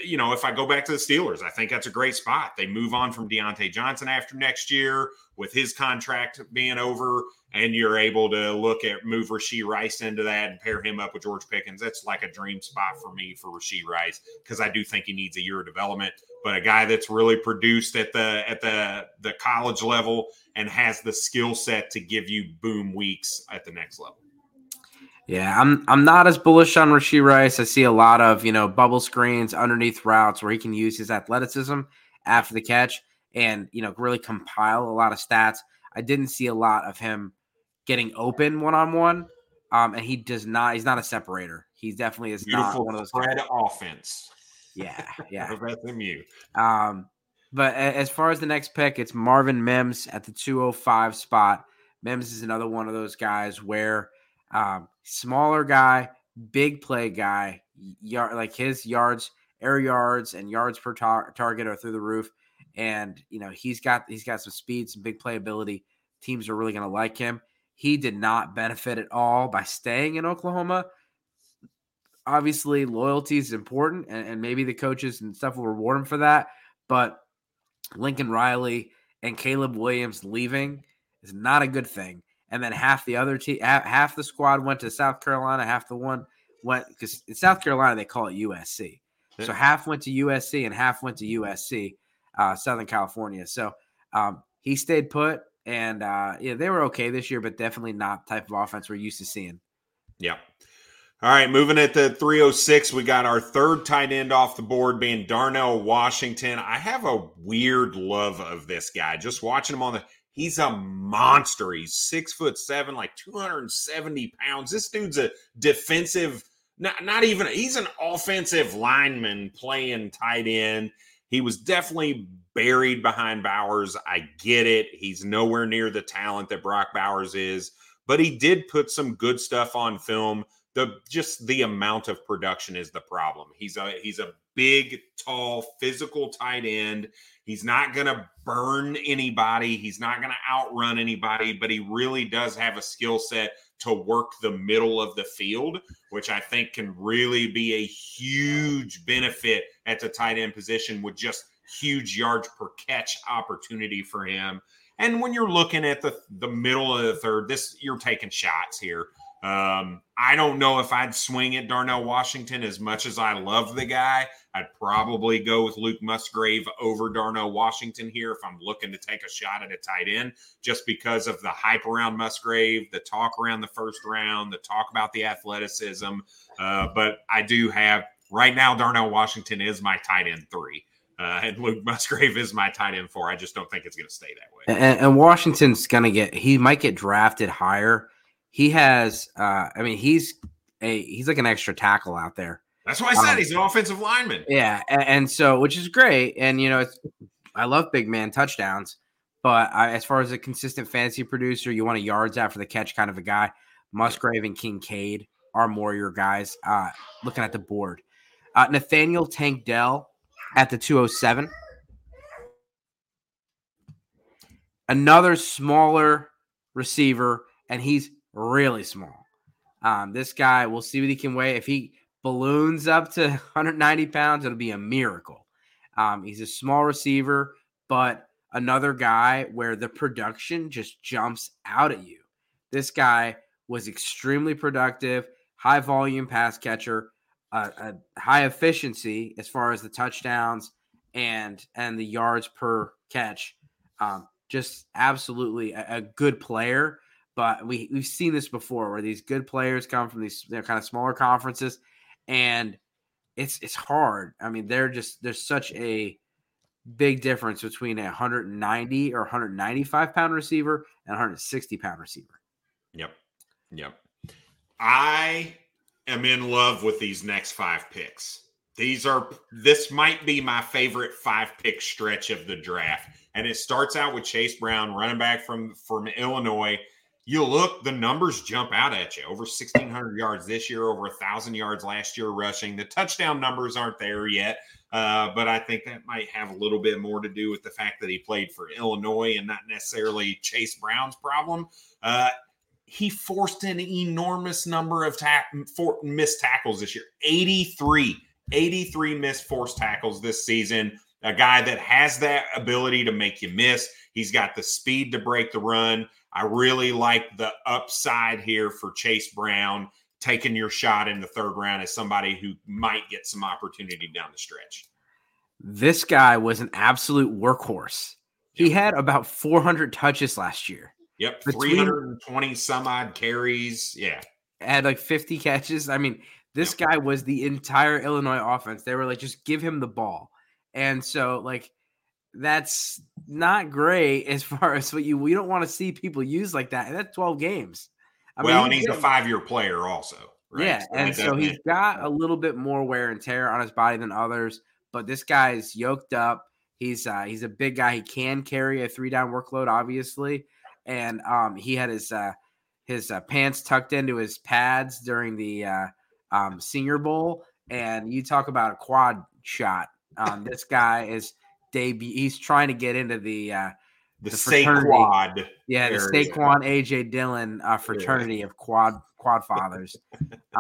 you know, if I go back to the Steelers, I think that's a great spot. They move on from Diontae Johnson after next year with his contract being over, and you're able to look at move Rashee Rice into that and pair him up with George Pickens. That's like a dream spot for me for Rashee Rice because I do think he needs a year of development. But a guy that's really produced at the at the the college level and has the skill set to give you boom weeks at the next level. Yeah, I'm I'm not as bullish on Rashee Rice. I see a lot of you know bubble screens underneath routes where he can use his athleticism after the catch and you know really compile a lot of stats. I didn't see a lot of him getting open one on one, and he does not. He's not a separator. He definitely is Beautiful not one of those spread offense. Yeah, <laughs> yeah. SMU. Um, but as far as the next pick, it's Marvin Mims at the 205 spot. Mims is another one of those guys where um, smaller guy, big play guy, yard like his yards, air yards, and yards per tar- target are through the roof. And you know he's got he's got some speed, some big playability. Teams are really going to like him. He did not benefit at all by staying in Oklahoma. Obviously, loyalty is important, and, and maybe the coaches and stuff will reward him for that. But Lincoln Riley and Caleb Williams leaving is not a good thing and then half the other team, half the squad went to South Carolina, half the one went because in South Carolina they call it USC. So half went to USC and half went to USC, uh, Southern California. So um, he stayed put, and uh, yeah, they were okay this year, but definitely not type of offense we're used to seeing. Yeah. All right, moving at the 306, we got our third tight end off the board being Darnell Washington. I have a weird love of this guy. Just watching him on the He's a monster. He's six foot seven, like 270 pounds. This dude's a defensive, not, not even, he's an offensive lineman playing tight end. He was definitely buried behind Bowers. I get it. He's nowhere near the talent that Brock Bowers is, but he did put some good stuff on film. The just the amount of production is the problem. He's a he's a big, tall, physical tight end. He's not going to burn anybody. He's not going to outrun anybody, but he really does have a skill set to work the middle of the field, which I think can really be a huge benefit at the tight end position with just huge yards per catch opportunity for him. And when you're looking at the the middle of the third, this you're taking shots here. Um, I don't know if I'd swing at Darnell Washington as much as I love the guy. I'd probably go with Luke Musgrave over Darnell Washington here if I'm looking to take a shot at a tight end, just because of the hype around Musgrave, the talk around the first round, the talk about the athleticism. Uh, but I do have right now, Darnell Washington is my tight end three. Uh, and Luke Musgrave is my tight end four. I just don't think it's going to stay that way. And, and Washington's going to get, he might get drafted higher. He has, uh, I mean, he's a, he's like an extra tackle out there. That's why I said Um, he's an offensive lineman. Yeah, and, and so which is great, and you know, it's, I love big man touchdowns, but I, as far as a consistent fantasy producer, you want a yards after the catch kind of a guy. Musgrave and Kincaid are more your guys. Uh, looking at the board, uh, Nathaniel Tank Dell at the two hundred seven. Another smaller receiver, and he's really small. Um, this guy, we'll see what he can weigh. If he balloons up to <laughs> 190 pounds, it'll be a miracle. Um, he's a small receiver, but another guy where the production just jumps out at you. This guy was extremely productive, high volume pass catcher, uh, a high efficiency as far as the touchdowns and and the yards per catch. Um, just absolutely a, a good player. But we we've seen this before, where these good players come from these you know, kind of smaller conferences, and it's it's hard. I mean, they're just there's such a big difference between a 190 or 195 pound receiver and 160 pound receiver. Yep. Yep. I am in love with these next five picks. These are this might be my favorite five pick stretch of the draft. And it starts out with Chase Brown, running back from from Illinois. You look, the numbers jump out at you. Over 1,600 yards this year, over 1,000 yards last year rushing. The touchdown numbers aren't there yet, uh, but I think that might have a little bit more to do with the fact that he played for Illinois and not necessarily Chase Brown's problem. Uh, he forced an enormous number of ta- missed tackles this year 83 83 missed forced tackles this season a guy that has that ability to make you miss he's got the speed to break the run i really like the upside here for chase brown taking your shot in the third round as somebody who might get some opportunity down the stretch This guy was an absolute workhorse. He had about 400 touches last year. yep Between- 320 some odd carries yeah Had like 50 catches. I mean, this guy was the entire Illinois offense. They were like, just give him the ball. And so, like, that's not great as <laughs> far as what you we don't want to see people use like that. And that's 12 games. I well he and he's a five-year player also right? Yeah, So and so he's got a little bit more wear and tear on his body than others, but this guy's yoked up. He's uh he's a big guy. He can carry a three down workload, obviously, and um he had his uh his uh, pants tucked into his pads during the uh, um, Senior Bowl, and you talk about a quad shot. Um, this guy is debut. He's trying to get into the uh, the, the. Saquad. yeah, the is. Saquon AJ Dillon uh, fraternity of quad quad <laughs> fathers.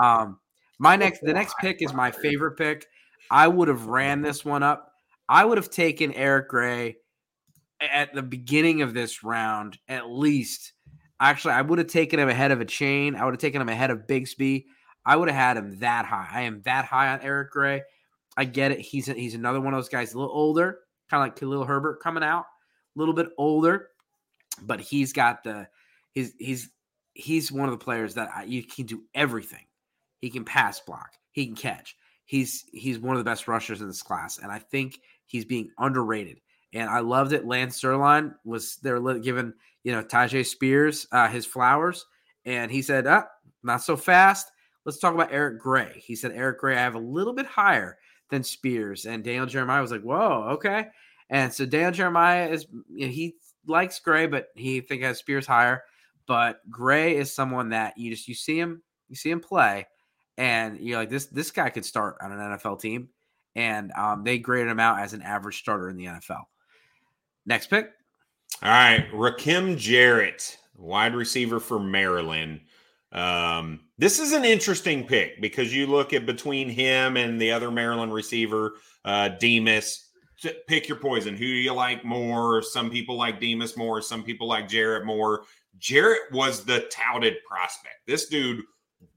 um, my next the next pick is my favorite pick. I would have ran this one up. I would have taken Eric Gray at the beginning of this round at least. Actually, I would have taken him ahead of Achane. I would have taken him ahead of Bigsby. I would have had him that high. I am that high on Eric Gray. I get it. He's he's another one of those guys, a little older, kind of like Khalil Herbert coming out, a little bit older, but he's got the he's he's he's one of the players that I, you can do everything. He can pass block. He can catch. He's he's one of the best rushers in this class, and I think he's being underrated. And I loved it. Lance Zierlein was there giving you know Tajay Spears uh, his flowers, and he said, "Ah, not so fast." Let's talk about Eric Gray. He said Eric Gray I have a little bit higher than Spears, and Daniel Jeremiah was like, "Whoa, okay." And so Daniel Jeremiah is you know, he likes Gray, but he think has Spears higher. But Gray is someone that you just you see him you see him play, and you're like this this guy could start on an NFL team, and um, they graded him out as an average starter in the NFL. Next pick, All right, Rakim Jarrett, wide receiver for Maryland. Um, this is an interesting pick because you look at between him and the other Maryland receiver, uh, Demus. Pick your poison. Who do you like more? Some people like Demus more. Some people like Jarrett more. Jarrett was the touted prospect. This dude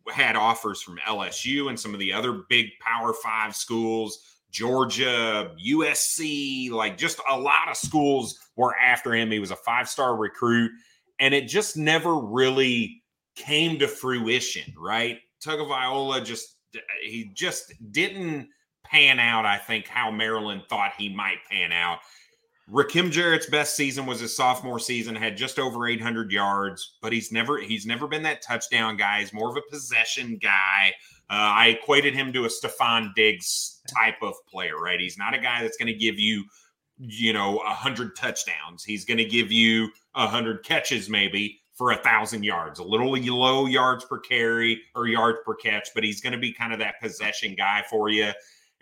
had offers from LSU and some of the other big Power Five schools, Georgia, USC, like just a lot of schools were after him. He was a five star recruit, and it just never really came to fruition, right? Tagovailoa just he just didn't pan out. I think how Maryland thought he might pan out. Rakim Jarrett's best season was his sophomore season, had just over 800 yards, but he's never he's never been that touchdown guy. He's more of a possession guy. Uh, I equated him to a Stefon Diggs type of player, right? He's not a guy that's going to give you, you know, a hundred touchdowns. He's going to give you a hundred catches, maybe, for a thousand yards, a little low yards per carry or yards per catch, but he's going to be kind of that possession guy for you.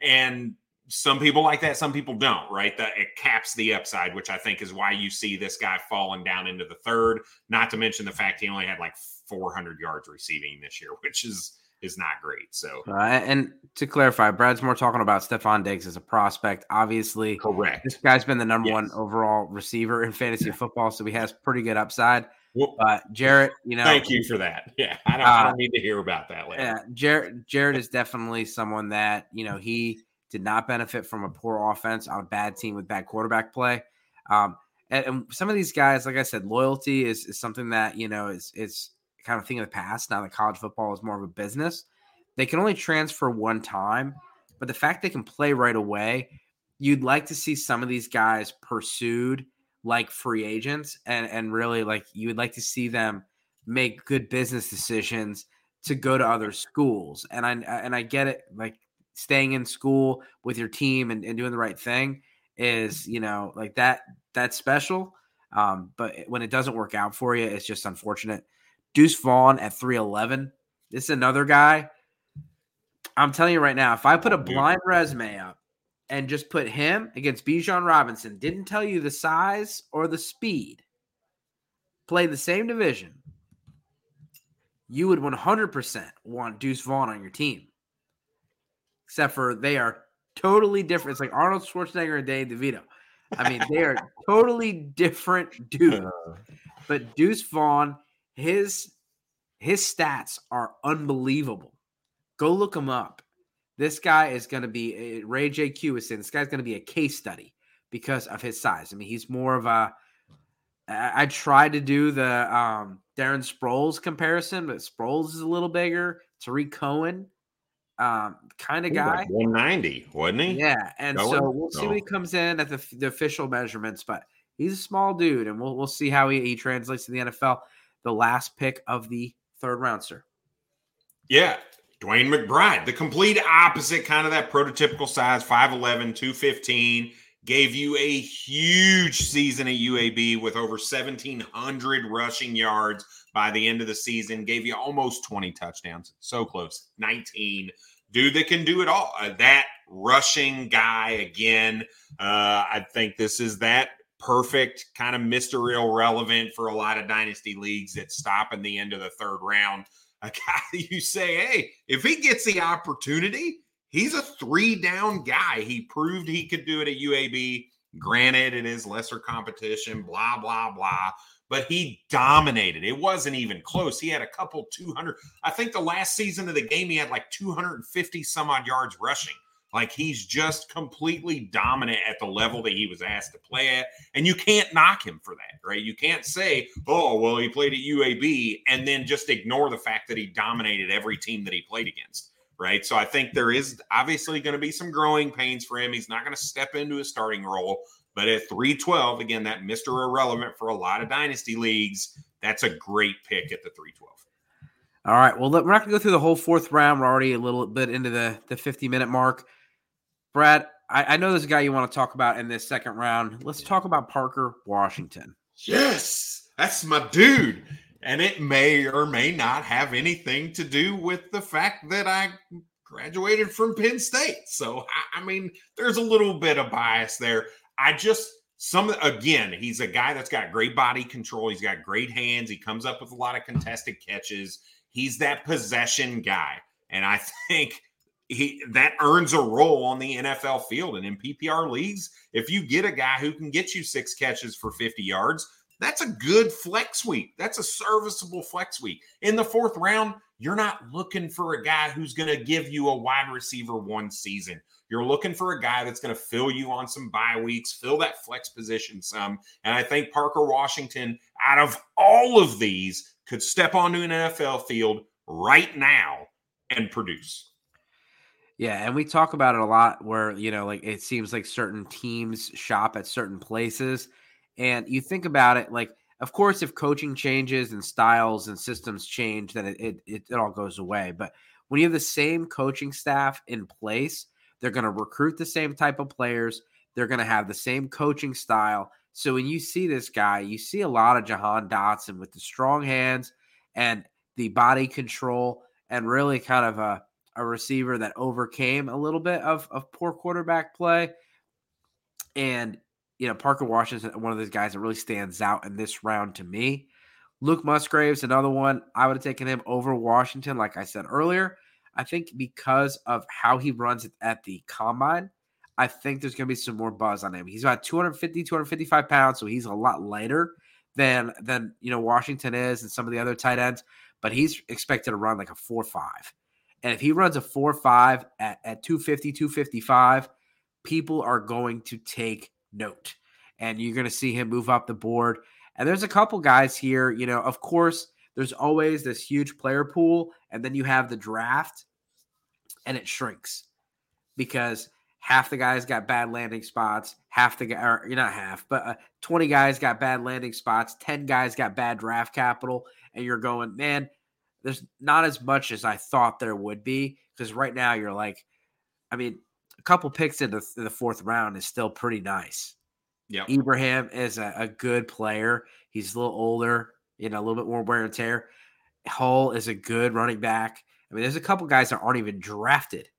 And some people like that, some people don't, right? That it caps the upside, which I think is why you see this guy falling down into the third. Not to mention the fact he only had like 400 yards receiving this year, <laughs> which is is not great. So, uh, and to clarify, Brad's more talking about Stefon Diggs as a prospect. Obviously, correct. This guy's been the number yes. one overall receiver in fantasy football, so he has pretty good upside. Well, uh, Jarrett, you know, thank you for that. Yeah, I don't, uh, I don't need to hear about that later. Yeah, Jarrett, Jarrett is definitely someone that you know he did not benefit from a poor offense on a bad team with bad quarterback play. Um, and, and, some of these guys, like I said, loyalty is, is something that you know is is kind of thing of the past. Now that college football is more of a business, they can only transfer one time, but the fact they can play right away, you'd like to see some of these guys pursued like free agents and and really like you would like to see them make good business decisions to go to other schools and i and i get it like staying in school with your team and, and doing the right thing is you know like that that's special um but when it doesn't work out for you it's just unfortunate. Deuce vaughn at 311 this is another guy i'm telling you right now if i put a blind resume up and just put him against Bijan Robinson, didn't tell you the size or the speed, play the same division, you would 100% want Deuce Vaughn on your team. Except for they are totally different. It's like Arnold Schwarzenegger and Dave DeVito. I mean, they are <laughs> totally different dudes. Uh. But Deuce Vaughn, his his stats are unbelievable. Go look him up. This guy is going to be Ray JQ is saying this guy's going to be a case study because of his size. I mean, he's more of a. I, I tried to do the um, Darren Sproles comparison, but Sproles is a little bigger. Tarik Cohen, um, kind of guy. Like 190, wasn't he? Yeah, and Cohen? so we'll see no. when he comes in at the, the official measurements, but he's a small dude, and we'll we'll see how he, he translates to the NFL. The last pick of the third round, sir. Yeah, DeWayne McBride, the complete opposite, kind of that prototypical size, 5'11, 215, gave you a huge season at UAB with over 1,700 rushing yards by the end of the season, gave you almost 20 touchdowns. So close, 19. Dude that can do it all. Uh, that rushing guy again. Uh, I think this is that perfect kind of Mr. Irrelevant for a lot of dynasty leagues that stop in the end of the third round a guy <laughs> you say, hey, if he gets the opportunity, he's a three down guy. He proved he could do it at UAB. Granted, it is lesser competition, blah, blah, blah. But he dominated. It wasn't even close. He had a couple 200. I think the last season of the game, he had like 250 some odd yards rushing. Like he's just completely dominant at the level that he was asked to play at. And you can't knock him for that, right? You can't say, oh, well, he played at UAB and then just ignore the fact that he dominated every team that he played against, right? So I think there is obviously going to be some growing pains for him. He's not going to step into a starting role. But at 312, again, that Mr. Irrelevant for a lot of dynasty leagues, that's a great pick at the 312. All right. Well, we're not going to go through the whole fourth round. We're already a little bit into the, the 50 minute mark. Brad, I, I know there's a guy you want to talk about in this second round. Let's talk about Parker Washington. Yes, that's my dude. And it may or may not have anything to do with the fact that I graduated from Penn State. So, I, I mean, there's a little bit of bias there. I just, some again, he's a guy that's got great body control. He's got great hands. He comes up with a lot of contested catches He's that possession guy. And I <laughs> think he that earns a role on the NFL field. And in PPR leagues, if you get a guy who can get you six catches for 50 yards, that's a good flex week. That's a serviceable flex week. In the fourth round, you're not looking for a guy who's going to give you a wide receiver one season. You're looking for a guy that's going to fill you on some bye weeks, fill that flex position some. And I think Parker Washington, out of all of these, could step onto an NFL field right now and produce. Yeah, and we talk about it a lot where, you know, like it seems like certain teams shop at certain places. And you think about it, like, of course, if coaching changes and styles and systems change, then it, it, it, all goes away. But when you have the same coaching staff in place, they're going to recruit the same type of players. They're going to have the same coaching style. So when you see this guy, you see a lot of Jahan Dotson with the strong hands and the body control and really kind of a, a receiver that overcame a little bit of, of poor quarterback play. And you know, Parker Washington, one of those guys that really stands out in this round to me. Luke Musgrave's another one. I would have taken him over Washington, like I said earlier. I think because of how he runs at the combine, I think there's going to be some more buzz on him. He's about 250, 255 pounds, so he's a lot lighter than than you know Washington is and some of the other tight ends. But he's expected to run like a four five, and if he runs a four five at at 250, 255, people are going to take note. And you're going to see him move up the board. And there's a couple guys here, you know, of course, there's always this huge player pool. And then you have the draft and it shrinks because half the guys got bad landing spots, half the guy, or you're not half, but uh, 20 guys got bad landing spots, 10 guys got bad draft capital. And you're going, man, there's not as much as I thought there would be. Because right now you're like, I mean, a couple picks in the, in the fourth round is still pretty nice. Yeah. Ibrahim is a, a, good player. He's a little older, you know, a little bit more wear and tear. Hull is a good running back. I mean, there's a couple guys that aren't even drafted.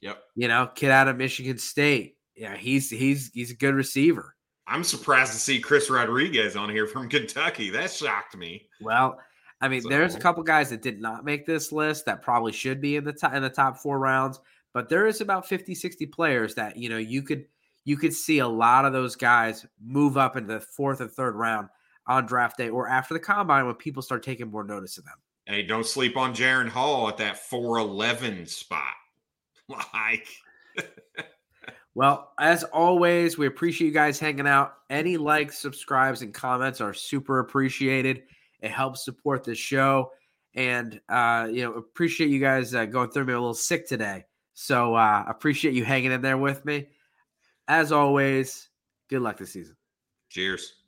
Yep. You know, kid out of Michigan State. Yeah, he's he's he's a good receiver. I'm surprised to see Chris Rodriguez on here from Kentucky. That shocked me. Well, I mean, so. there's a couple guys that did not make this list that probably should be in the top in the top four rounds. But there is about 50, 60 players that, you know, you could you could see a lot of those guys move up into the fourth and third round on draft day or after the combine when people start taking more notice of them. Hey, don't sleep on Jaren Hall at that 411 spot. <laughs> Like <laughs> Well, as always, we appreciate you guys hanging out. Any likes, subscribes, and comments are super appreciated. It helps support the show. And uh, you know, appreciate you guys uh, going through me a little sick today. So uh appreciate you hanging in there with me. As always, good luck this season. Cheers.